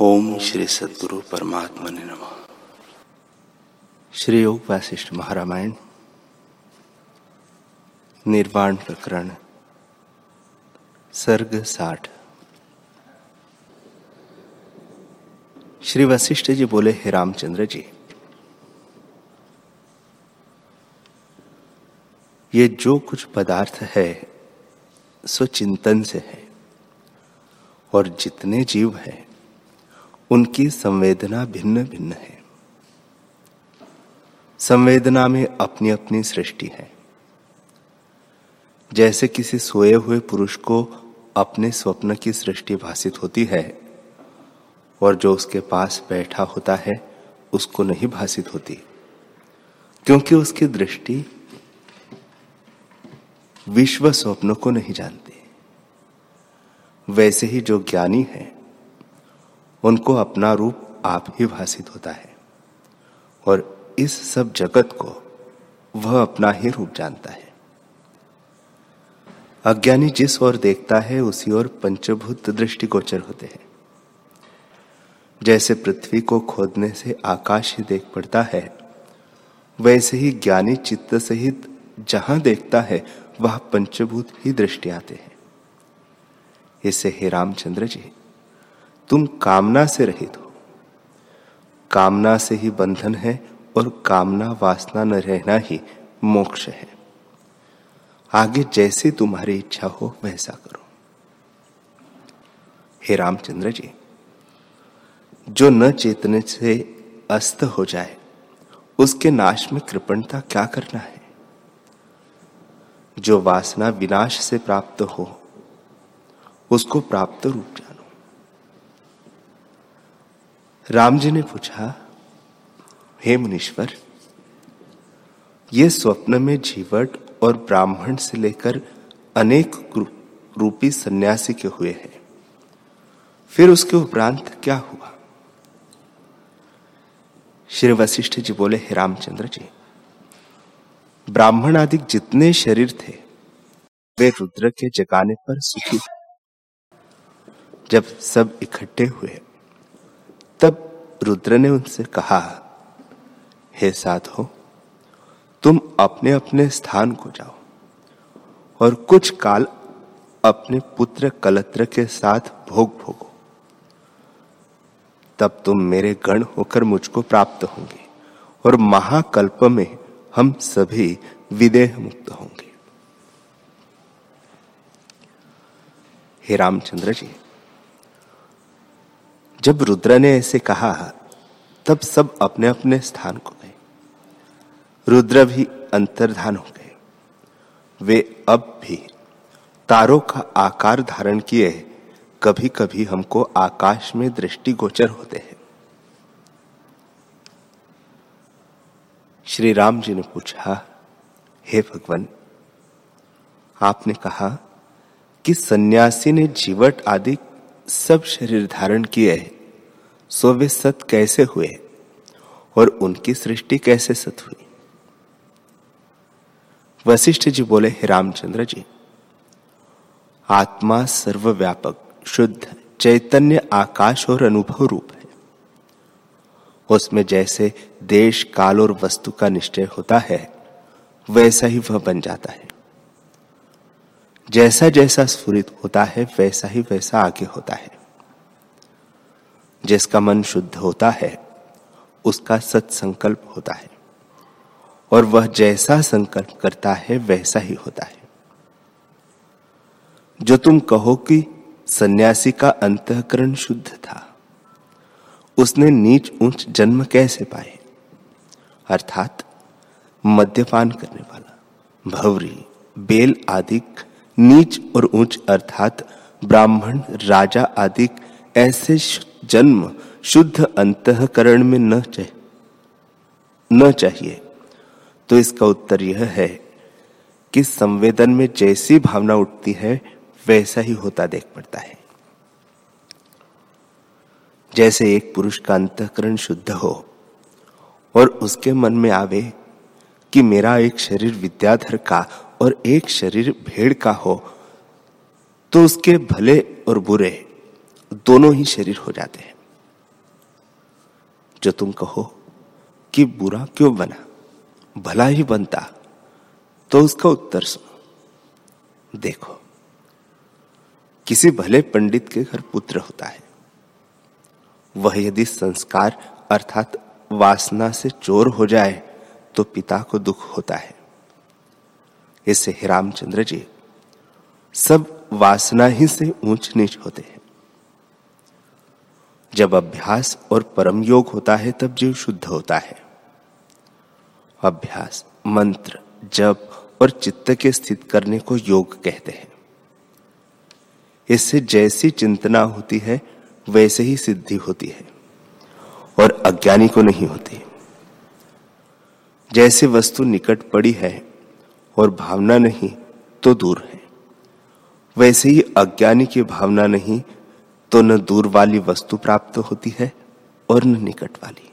ओम श्री सदगुरु परमात्मा ने नम। श्री योग वासिष्ठ महारामायण, निर्वाण प्रकरण, सर्ग साठ। श्री वशिष्ठ जी बोले, हे रामचंद्र जी, ये जो कुछ पदार्थ है, सो चिंतन से है, और जितने जीव है उनकी संवेदना भिन्न भिन्न है। संवेदना में अपनी अपनी सृष्टि है। जैसे किसी सोए हुए पुरुष को अपने स्वप्न की सृष्टि भाषित होती है, और जो उसके पास बैठा होता है, उसको नहीं भाषित होती। क्योंकि उसकी दृष्टि विश्व स्वप्न को नहीं जानती। वैसे ही जो ज्ञानी है उनको अपना रूप आप ही भाषित होता है। और इस सब जगत को वह अपना ही रूप जानता है। अज्ञानी जिस ओर देखता है, उसी ओर पंचभूत दृष्टिगोचर होते हैं। जैसे पृथ्वी को खोदने से आकाश ही देख पड़ता है, वैसे ही ज्ञानी चित्त सहित जहाँ देखता है, वह पंचभूत ही दृष्टि आते हैं। इससे हे रामचंद्र जी तुम कामना से रहित हो। कामना से ही बंधन है और कामना वासना न रहना ही मोक्ष है। आगे जैसी तुम्हारी इच्छा हो वैसा करो। हे रामचंद्र जी, जो न चेतने से अस्त हो जाए, उसके नाश में कृपणता क्या करना है? जो वासना विनाश से प्राप्त हो, उसको प्राप्त रूप जानो राम जी ने पूछा, हे मुनीश्वर, ये स्वप्न में जीवट और ब्राह्मण से लेकर अनेक रूपी सन्यासी के हुए हैं। फिर उसके उपरांत क्या हुआ? श्री वशिष्ठ जी बोले, हे रामचंद्र जी, ब्राह्मण आदि जितने शरीर थे, वे रुद्र के जगाने पर सुखी जब सब इकट्ठे हुए रुद्र ने उनसे कहा, हे साधो, तुम अपने अपने स्थान को जाओ और कुछ काल अपने पुत्र कलत्र के साथ भोग भोगो। तब तुम मेरे गण होकर मुझको प्राप्त होंगे और महाकल्प में हम सभी विदेह मुक्त होंगे। हे रामचंद्र जी जब रुद्र ने ऐसे कहा, तब सब अपने अपने स्थान को गए। रुद्र भी अंतर्धान हो गए। वे अब भी तारों का आकार धारण किए कभी कभी हमको आकाश में दृष्टि गोचर होते हैं। श्री राम जी ने पूछा, हे भगवान, आपने कहा कि सन्यासी ने जीवट आदि सब शरीर धारण किए सो वे सत कैसे हुए और उनकी सृष्टि कैसे सत हुई? वशिष्ठ जी बोले, हे रामचंद्र जी, आत्मा सर्वव्यापक, शुद्ध, चैतन्य, आकाश और अनुभव रूप है। उसमें जैसे देश, काल और वस्तु का निश्चय होता है, वैसा ही वह बन जाता है। जैसा जैसा स्फुरित होता है, वैसा ही वैसा आगे होता है। जिसका मन शुद्ध होता है, उसका सत्संकल्प होता है। और वह जैसा संकल्प करता है, वैसा ही होता है। जो तुम कहो कि सन्यासी का अंतकरण शुद्ध था, उसने नीच ऊंच जन्म कैसे पाए? अर्थात मद्यपान करने वाला, भवरी, बेल आदि नीच और ऊंच अर्थात ब्राह्मण, राजा आदि ऐसे जन्म शुद्ध अंतकरण में न चाहिए न चाहिए। तो इसका उत्तर यह है कि संवेदन में जैसी भावना उठती है, वैसा ही होता देख पड़ता है। जैसे एक पुरुष का अंतकरण शुद्ध हो और उसके मन में आवे कि मेरा एक शरीर विद्याधर का और एक शरीर भेड़ का हो तो उसके भले और बुरे दोनों ही शरीर हो जाते हैं। जो तुम कहो कि बुरा क्यों बना, भला ही बनता तो उसका उत्तर सुनो। देखो, किसी भले पंडित के घर पुत्र होता है। वह यदि संस्कार अर्थात वासना से चोर हो जाए तो पिता को दुख होता है। इससे रामचंद्र जी, सब वासना ही से ऊंच नीच होते हैं। जब अभ्यास और परम योग होता है, तब जीव शुद्ध होता है। अभ्यास, मंत्र, जप और चित्त के स्थित करने को योग कहते हैं। इससे जैसी चिंतना होती है, वैसे ही सिद्धि होती है और अज्ञानी को नहीं होती। जैसे वस्तु निकट पड़ी है और भावना नहीं तो दूर है। वैसे ही अज्ञानी की भावना नहीं तो न दूर वाली वस्तु प्राप्त होती है और न निकट वाली।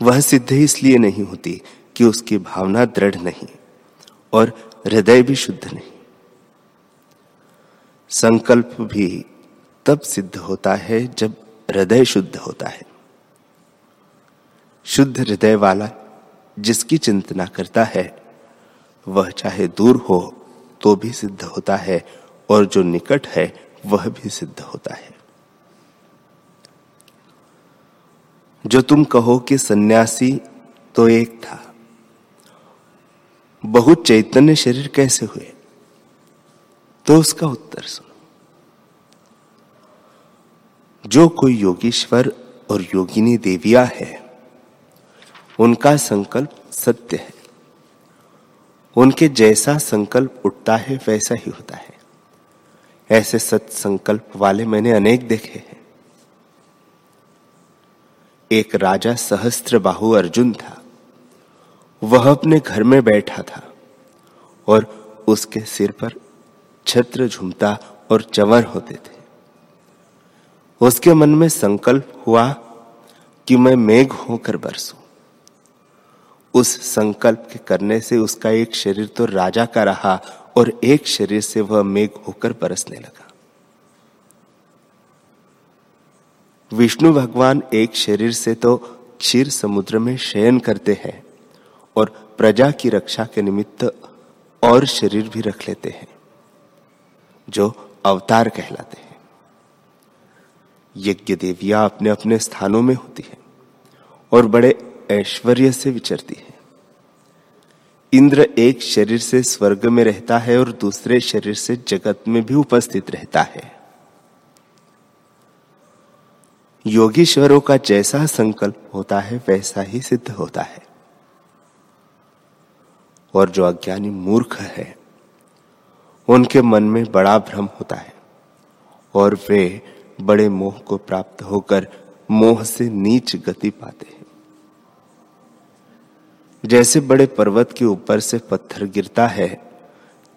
वह सिद्ध इसलिए नहीं होती कि उसकी भावना दृढ़ नहीं और हृदय भी शुद्ध नहीं। संकल्प भी तब सिद्ध होता है जब हृदय शुद्ध होता है। शुद्ध हृदय वाला जिसकी चिंतना करता है, वह चाहे दूर हो तो भी सिद्ध होता है और जो निकट है, वह भी सिद्ध होता है। जो तुम कहो कि सन्यासी तो एक था। बहुत चैतन्य शरीर कैसे हुए? तो उसका उत्तर सुनो। जो कोई योगीश्वर और योगिनी देविया है, उनका संकल्प सत्य है। उनके जैसा संकल्प उठता है, वैसा ही होता है। ऐसे सत संकल्प वाले मैंने अनेक देखे हैं। एक राजा सहस्त्र बाहु अर्जुन था। वह अपने घर में बैठा था और उसके सिर पर छत्र झुमता और चवर होते थे। उसके मन में संकल्प हुआ कि मैं मेघ होकर बरसू। उस संकल्प के करने से उसका एक शरीर तो राजा का रहा और एक शरीर से वह मेघ होकर बरसने लगा। विष्णु भगवान एक शरीर से तो क्षीर समुद्र में शयन करते हैं और प्रजा की रक्षा के निमित्त और शरीर भी रख लेते हैं, जो अवतार कहलाते हैं। यज्ञ देवियाँ अपने अपने स्थानों में होती है और बड़े ऐश्वर्य से विचरती है। इंद्र एक शरीर से स्वर्ग में रहता है और दूसरे शरीर से जगत में भी उपस्थित रहता है। योगीश्वरों का जैसा संकल्प होता है, वैसा ही सिद्ध होता है। और जो अज्ञानी मूर्ख है, उनके मन में बड़ा भ्रम होता है और वे बड़े मोह को प्राप्त होकर मोह से नीच गति पाते हैं। जैसे बड़े पर्वत के ऊपर से पत्थर गिरता है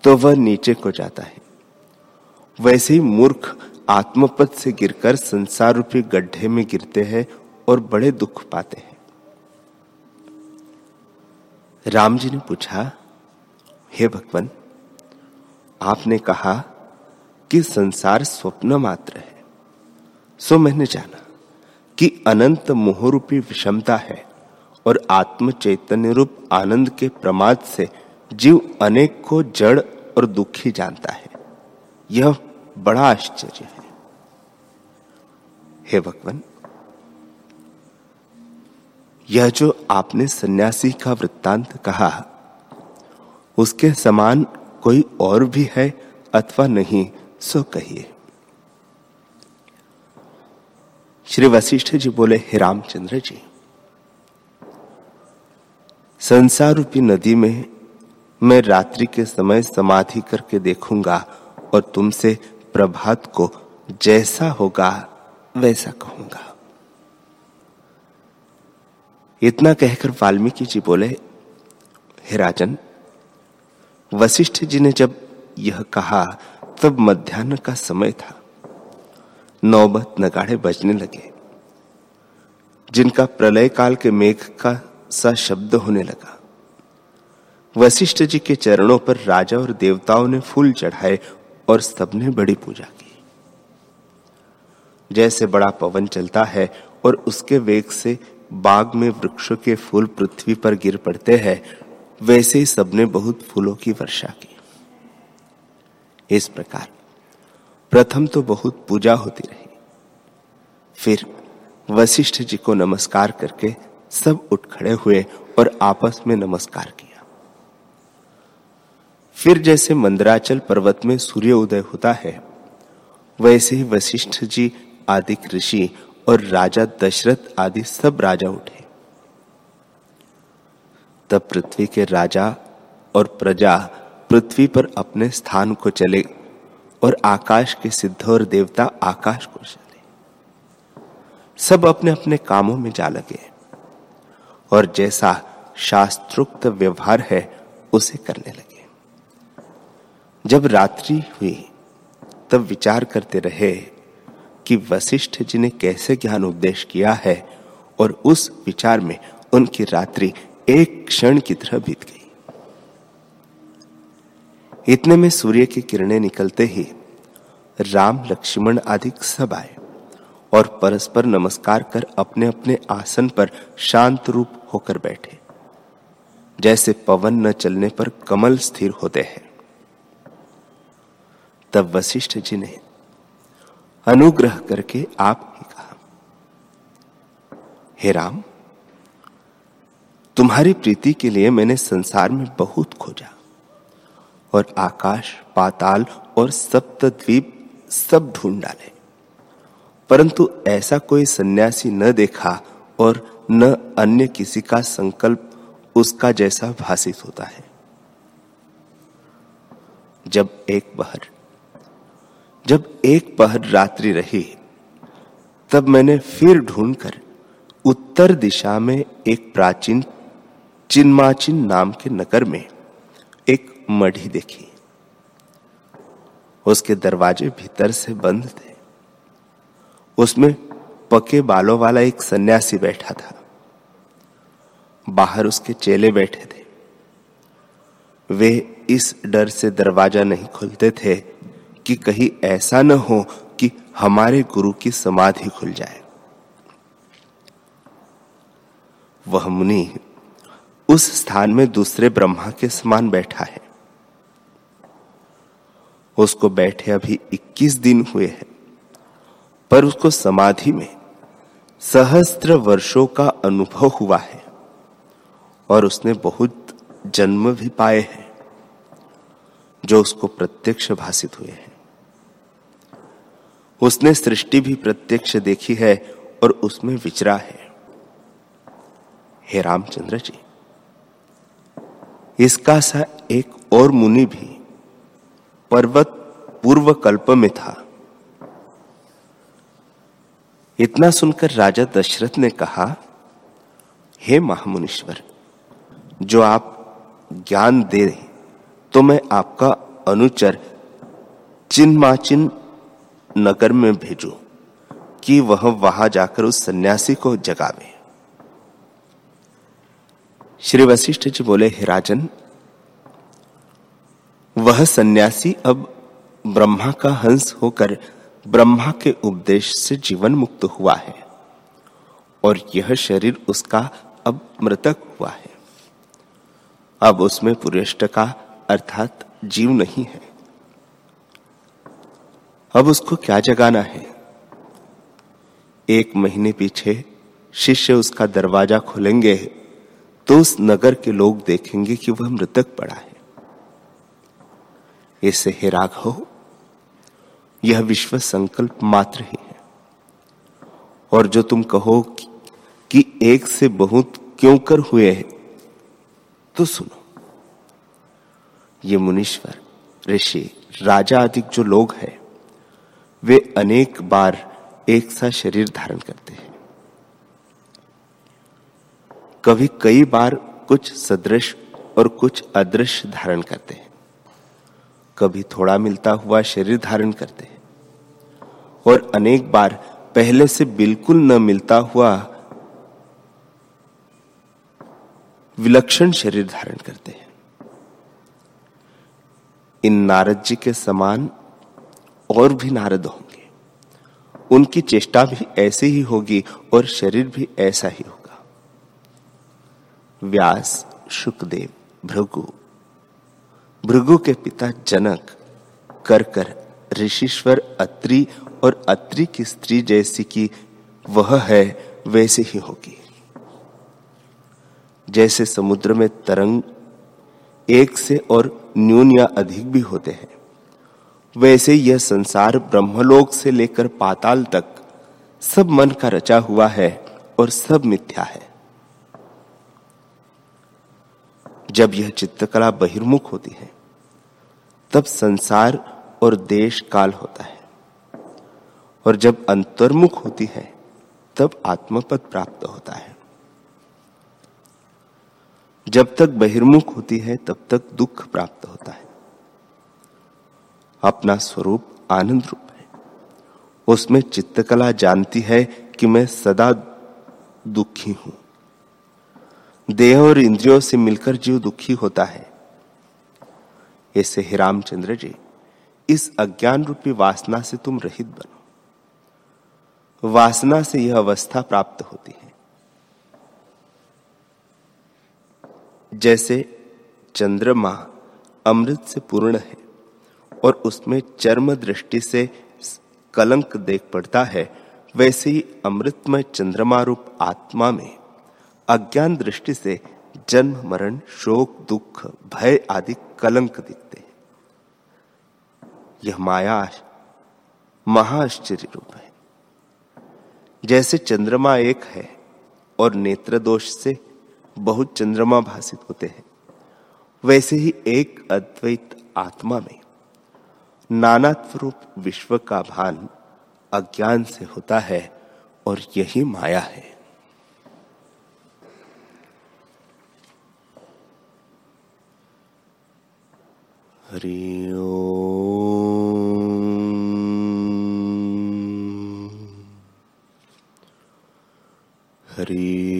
तो वह नीचे को जाता है। वैसे ही मूर्ख आत्मपद से गिरकर संसार रूपी गड्ढे में गिरते हैं और बड़े दुख पाते हैं। राम जी ने पूछा, हे भगवान, आपने कहा कि संसार स्वप्न मात्र है, सो मैंने जाना कि अनंत मोहरूपी विषमता है। और आत्म चैतन्य रूप आनंद के प्रमाद से जीव अनेक को जड़ और दुखी जानता है। यह बड़ा आश्चर्य है। हे भगवान, यह जो आपने सन्यासी का वृत्तांत कहा, उसके समान कोई और भी है अथवा नहीं, सो कहिए। श्री वशिष्ठ जी बोले, हे रामचंद्र जी संसार रूपी नदी में मैं रात्रि के समय समाधि करके देखूँगा और तुमसे प्रभात को जैसा होगा, वैसा कहूँगा। इतना कहकर वाल्मीकि जी बोले, हे राजन, वशिष्ठ जी ने जब यह कहा, तब मध्यान्ह का समय था। नौबत नगाड़े बजने लगे। जिनका प्रलय काल के मेघ का सा शब्द होने लगा। वशिष्ठ जी के चरणों पर राजा और देवताओं ने फूल चढ़ाए और सबने बड़ी पूजा की। जैसे बड़ा पवन चलता है और उसके वेग से बाग में वृक्षों के फूल पृथ्वी पर गिर पड़ते हैं, वैसे ही सबने बहुत फूलों की वर्षा की। इस प्रकार प्रथम तो बहुत पूजा होती रही। फिर वशिष्ठ जी को नमस्कार करके सब उठ खड़े हुए और आपस में नमस्कार किया। फिर जैसे मंदराचल पर्वत में सूर्य उदय होता है, वैसे ही वशिष्ठ जी आदि ऋषि और राजा दशरथ आदि सब राजा उठे। तब पृथ्वी के राजा और प्रजा पृथ्वी पर अपने स्थान को चले और आकाश के सिद्ध और देवता आकाश को चले। सब अपने अपने कामों में जा लगे। और जैसा शास्त्रोक्त व्यवहार है, उसे करने लगे। जब रात्रि हुई, तब विचार करते रहे कि वशिष्ठ जी ने कैसे ज्ञान उपदेश किया है, और उस विचार में उनकी रात्रि एक क्षण की तरह बीत गई। इतने में सूर्य की किरणें निकलते ही राम, लक्ष्मण आदि सब आए। और परस्पर नमस्कार कर अपने अपने आसन पर शांत रूप होकर बैठे। जैसे पवन न चलने पर कमल स्थिर होते हैं। तब वशिष्ठ जी ने अनुग्रह करके आप ही कहा, हे राम, तुम्हारी प्रीति के लिए मैंने संसार में बहुत खोजा और आकाश, पाताल और सप्तद्वीप सब ढूंढ डाले। परंतु ऐसा कोई सन्यासी न देखा और न अन्य किसी का संकल्प उसका जैसा भाषित होता है। जब एक बहर जब एक पहर रात्रि रही, तब मैंने फिर ढूंढकर उत्तर दिशा में एक प्राचीन चिन्माचिन नाम के नगर में एक मढ़ी देखी। उसके दरवाजे भीतर से बंद थे। उसमें पके बालों वाला एक सन्यासी बैठा था। बाहर उसके चेले बैठे थे। वे इस डर से दरवाज़ा नहीं खोलते थे कि कहीं ऐसा न हो कि हमारे गुरु की समाधि खुल जाए। वह मुनि उस स्थान में दूसरे ब्रह्मा के समान बैठा है। उसको बैठे अभी 21 दिन हुए हैं। पर उसको समाधि में सहस्त्र वर्षों का अनुभव हुआ है और उसने बहुत जन्म भी पाए हैं, जो उसको प्रत्यक्ष भाषित हुए हैं। उसने सृष्टि भी प्रत्यक्ष देखी है और उसमें विचरा है। हे रामचंद्र जी, इसका सा एक और मुनि भी पर्वत पूर्व कल्प में था। इतना सुनकर राजा दशरथ ने कहा, हे महामुनीश्वर, जो आप ज्ञान दे तो मैं आपका अनुचर चिन्माचिन नगर में भेजो कि वह वहाँ जाकर उस सन्यासी को जगावे। श्री वशिष्ठ जी बोले, हे राजन, वह सन्यासी अब ब्रह्मा का हंस होकर ब्रह्मा के उपदेश से जीवन मुक्त हुआ है और यह शरीर उसका अब मृतक हुआ है। अब उसमें पुरेष्ट का अर्थात जीव नहीं है। अब उसको क्या जगाना है? एक महीने पीछे शिष्य उसका दरवाज़ा खोलेंगे तो उस नगर के लोग देखेंगे कि वह मृतक पड़ा है। इससे हे हो यह विश्व संकल्प मात्र ही है। और जो तुम कहो कि एक से बहुत क्यों कर हुए हैं तो सुनो। ये मुनीश्वर, ऋषि, राजा आदि जो लोग हैं, वे अनेक बार एक सा शरीर धारण करते हैं। कभी कई बार कुछ सदृश और कुछ अदृश्य धारण करते हैं। कभी थोड़ा मिलता हुआ शरीर धारण करते हैं। और अनेक बार पहले से बिल्कुल न मिलता हुआ विलक्षण शरीर धारण करते हैं। इन नारद जी के समान और भी नारद होंगे। उनकी चेष्टा भी ऐसी ही होगी और शरीर भी ऐसा ही होगा। व्यास सुखदेव भृगु। भृगु के पिता जनक कर कर ऋषिश्वर, अत्रि और अत्रि की स्त्री जैसी की वह है, वैसे ही होगी। जैसे समुद्र में तरंग एक से और न्यून या अधिक भी होते हैं, वैसे यह संसार ब्रह्मलोक से लेकर पाताल तक सब मन का रचा हुआ है और सब मिथ्या है। जब यह चित्रकला बहिर्मुख होती है, तब संसार और देश काल होता है। और जब अंतर्मुख होती है, तब आत्मपद प्राप्त होता है। जब तक बहिर्मुख होती है, तब तक दुख प्राप्त होता है। अपना स्वरूप आनंद रूप है। उसमें चित्तकला जानती है कि मैं सदा दुखी हूँ। देह और इंद्रियों से मिलकर जीव दुखी होता है। ऐसे ही रामचंद्र जी, इस अज्ञान रूपी वासना से तुम रहित बनो। वासना से यह अवस्था प्राप्त होती है। जैसे चंद्रमा अमृत से पूर्ण है और उसमें चर्म दृष्टि से कलंक देख पड़ता है, वैसे ही अमृतमय चंद्रमा रूप आत्मा में अज्ञान दृष्टि से जन्म, मरण, शोक, दुख, भय आदि कलंक दिखते हैं। यह माया महाआश्चर्य रूप है। जैसे चंद्रमा एक है और नेत्र दोष से बहुत चंद्रमा भाषित होते हैं, वैसे ही एक अद्वैत आत्मा में नानात्व रूप विश्व का भान अज्ञान से होता है और यही माया है। हरि हरि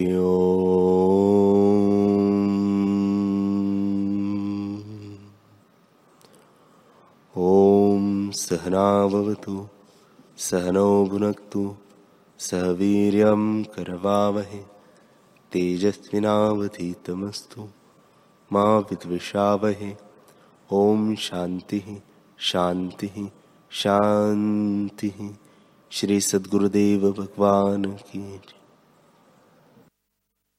सहनावतु सहनौ भुनक्तु सह वीर्यं करवावहे तेजस्विनावधीतमस्तु मा विद्विषावहे ओम शांति शांति शांति श्री सद्गुरुदेव भगवान की